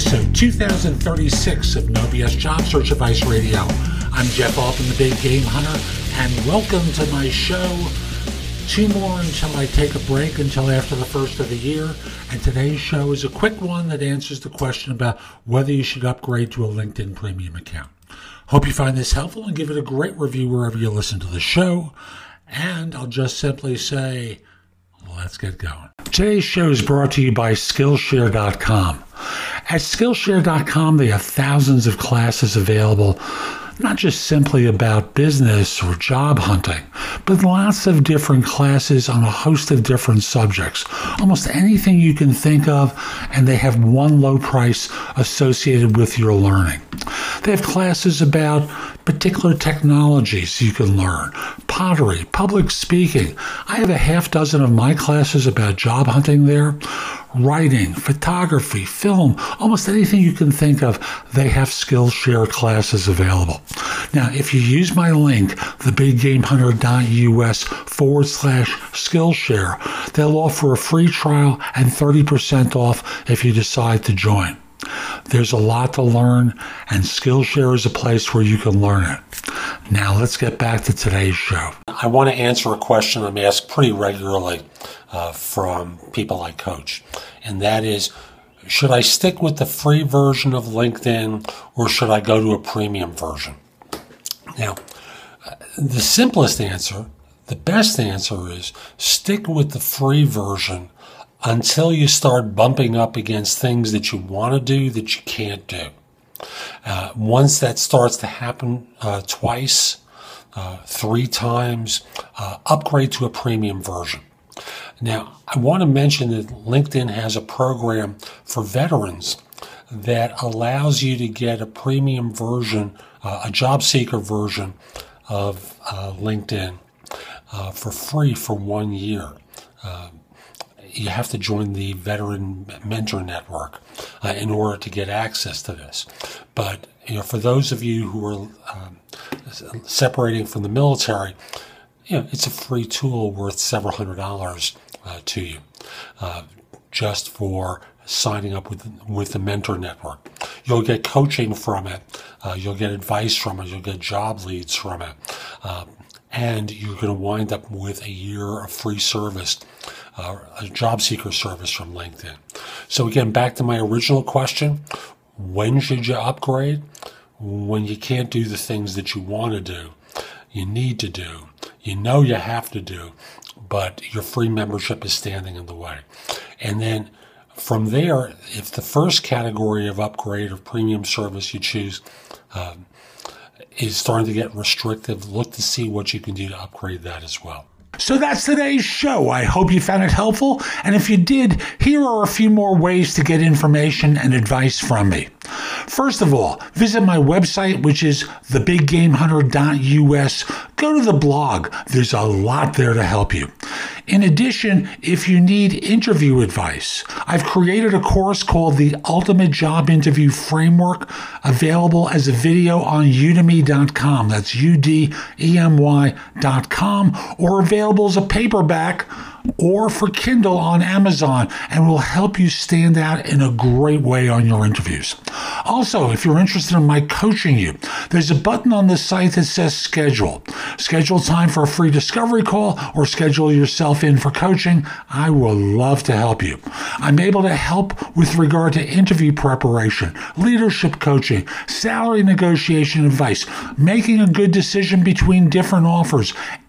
episode 2036 of No BS Job Search Advice Radio. I'm Jeff Altman, the Big Game Hunter, and welcome to my show. Two more until I take a break until after the first of the year. And today's show is a quick one that answers the question about whether you should upgrade to a LinkedIn Premium account. Hope you find this helpful and give it a great review wherever you listen to the show. And I'll just simply say, let's get going. Today's show is brought to you by Skillshare.com. At Skillshare.com, they have thousands of classes available not just simply about business or job hunting, but lots of different classes on a host of different subjects. Almost anything you can think of, and they have one low price associated with your learning. They have classes about particular technologies you can learn, pottery, public speaking. I have a half dozen of my classes about job hunting there writing, photography, film, almost anything you can think of, they have Skillshare classes available. Now, if you use my link, thebiggamehunter.us forward slash Skillshare, they'll offer a free trial and 30% off if you decide to join. There's a lot to learn, and Skillshare is a place where you can learn it. Now, let's get back to today's show. I want to answer a question I'm asked pretty regularly uh, from people I coach, and that is should I stick with the free version of LinkedIn or should I go to a premium version? Now, the simplest answer, the best answer is stick with the free version until you start bumping up against things that you want to do that you can't do. Uh, once that starts to happen uh, twice, uh, three times, uh, upgrade to a premium version. Now, I want to mention that LinkedIn has a program for veterans that allows you to get a premium version, uh, a job seeker version of uh, LinkedIn for free for one year. You have to join the Veteran Mentor Network uh, in order to get access to this. But you know, for those of you who are um, separating from the military, you know, it's a free tool worth several hundred dollars uh, to you, uh, just for signing up with with the Mentor Network. You'll get coaching from it. Uh, you'll get advice from it. You'll get job leads from it. Um, and you're going to wind up with a year of free service, uh, a job seeker service from LinkedIn. So again, back to my original question, when should you upgrade? When you can't do the things that you want to do, you need to do, you know you have to do, but your free membership is standing in the way. And then from there, if the first category of upgrade or premium service you choose um, is starting to get restrictive, look to see what you can do to upgrade that as well. So that's today's show. I hope you found it helpful. And if you did, here are a few more ways to get information and advice from me. First of all, visit my website, which is thebiggamehunter.us. Go to the blog, there's a lot there to help you. In addition, if you need interview advice, I've created a course called the Ultimate Job Interview Framework, available as a video on udemy.com. That's U D E M Y.com, or available as a paperback or for Kindle on Amazon and will help you stand out in a great way on your interviews. Also, if you're interested in my coaching you, there's a button on the site that says schedule. Schedule time for a free discovery call or schedule yourself in for coaching. I will love to help you. I'm able to help with regard to interview preparation, leadership coaching, salary negotiation advice, making a good decision between different offers,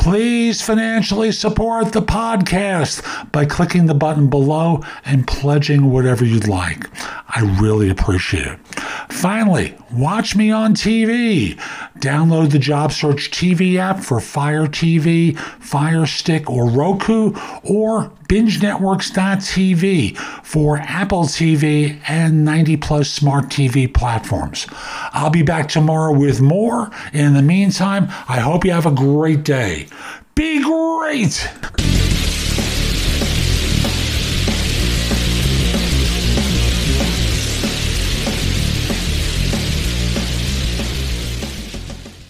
Please financially support the podcast by clicking the button below and pledging whatever you'd like. I really appreciate it. Finally, watch me on TV. Download the Job Search TV app for Fire TV, Fire Stick, or Roku, or BingeNetworks.tv for Apple TV and 90 plus smart TV platforms. I'll be back tomorrow with more. In the meantime, I hope you have a great day. Be great!